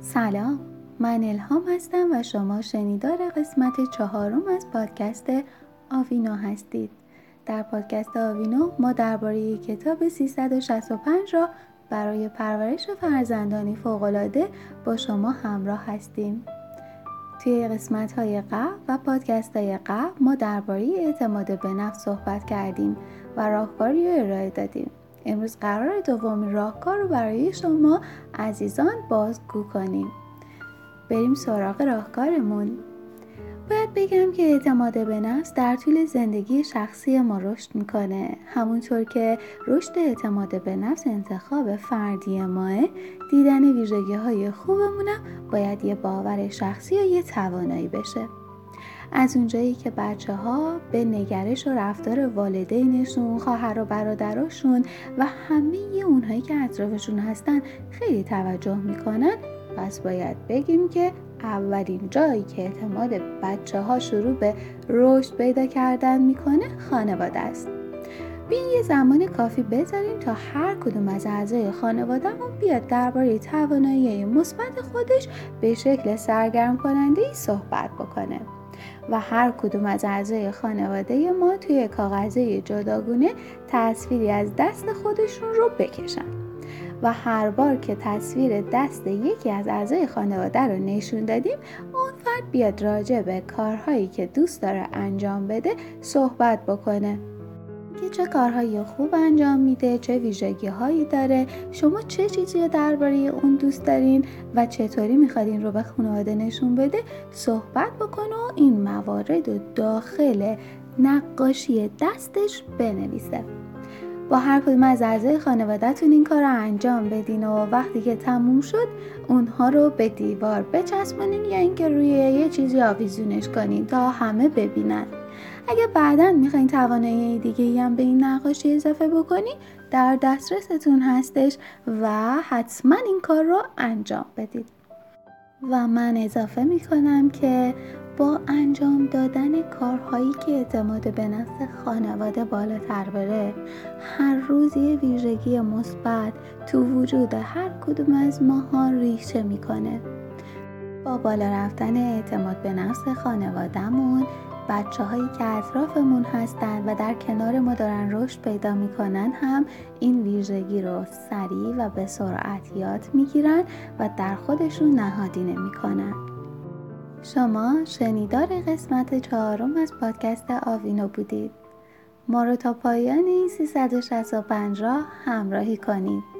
سلام من الهام هستم و شما شنیدار قسمت چهارم از پادکست آوینو هستید. در پادکست آوینو ما درباره کتاب 365 را برای پرورش فرزندانی فوقالعاده با شما همراه هستیم. توی قسمت های قبل و پادکست های قبل ما درباره اعتماد به نفس صحبت کردیم و راهکاری رو ارائه دادیم. امروز قرار دومین راهکار رو برای شما عزیزان بازگو کنیم. بریم سراغ راهکارمون. باید بگم که اعتماد به نفس در طول زندگی شخصی ما رشد می‌کنه. همونطور که رشد اعتماد به نفس انتخاب فردی ماه دیدن ویژگی های خوبمونم باید یه باور شخصی یا یه توانایی بشه. از اونجایی که بچه ها به نگرش و رفتار والدینشون، خواهر و برادراشون و همه اونهایی که اطرافشون هستن خیلی توجه می‌کنن پس باید بگیم که اولین جایی که اعتماد بچه ها شروع به رشد پیدا کردن می‌کنه خانواده است. بیاین یه زمان کافی بذاریم تا هر کدوم از اعضای خانوادهمون بیاد درباره توانایی مثبت خودش به شکل سرگرم کننده ای صحبت بکنه. و هر کدوم از اعضای خانواده ما توی کاغذه جداگونه تصویری از دست خودشون رو بکشن. و هر بار که تصویر دست یکی از اعضای خانواده رو نشون دادیم اون فرد بیاد راجع به کارهایی که دوست داره انجام بده صحبت بکنه. که چه کارهایی خوب انجام میده چه ویژگی هایی داره شما چه چیزی درباره اون دوست دارین و چطوری می‌خواد رو به خانواده نشون بده صحبت بکن و این موارد رو داخل نقاشی دستش بنویسه. با هر کدوم از اعضای خانوادهتون این کار رو انجام بدین و وقتی که تموم شد اونها رو به دیوار بچسبونین یا اینکه روی یه چیزی آویزونش کنین تا همه ببینن. اگه بعدا می‌خواین توانایی دیگه هم به این نقاشی اضافه بکنی در دسترستون هستش و حتما این کار رو انجام بدید و من اضافه می‌کنم که با انجام دادن کارهایی که اعتماد به نفس خانواده بالاتر بره هر روز یه ویژگی مثبت تو وجود هر کدوم از ماها ریشه می‌کنه. با بالا رفتن اعتماد به نفس خانوادهمون بچه هایی که اطرافمون هستن و در کنار ما دارن رشد پیدا می‌کنن هم این ویژگی رو سریع و به سرعت یاد می‌گیرن و در خودشون نهادینه می‌کنن. شما شنیدار قسمت چهارم از پادکست آوینو بودید. ما رو تا پایان این 365 را همراهی کنید.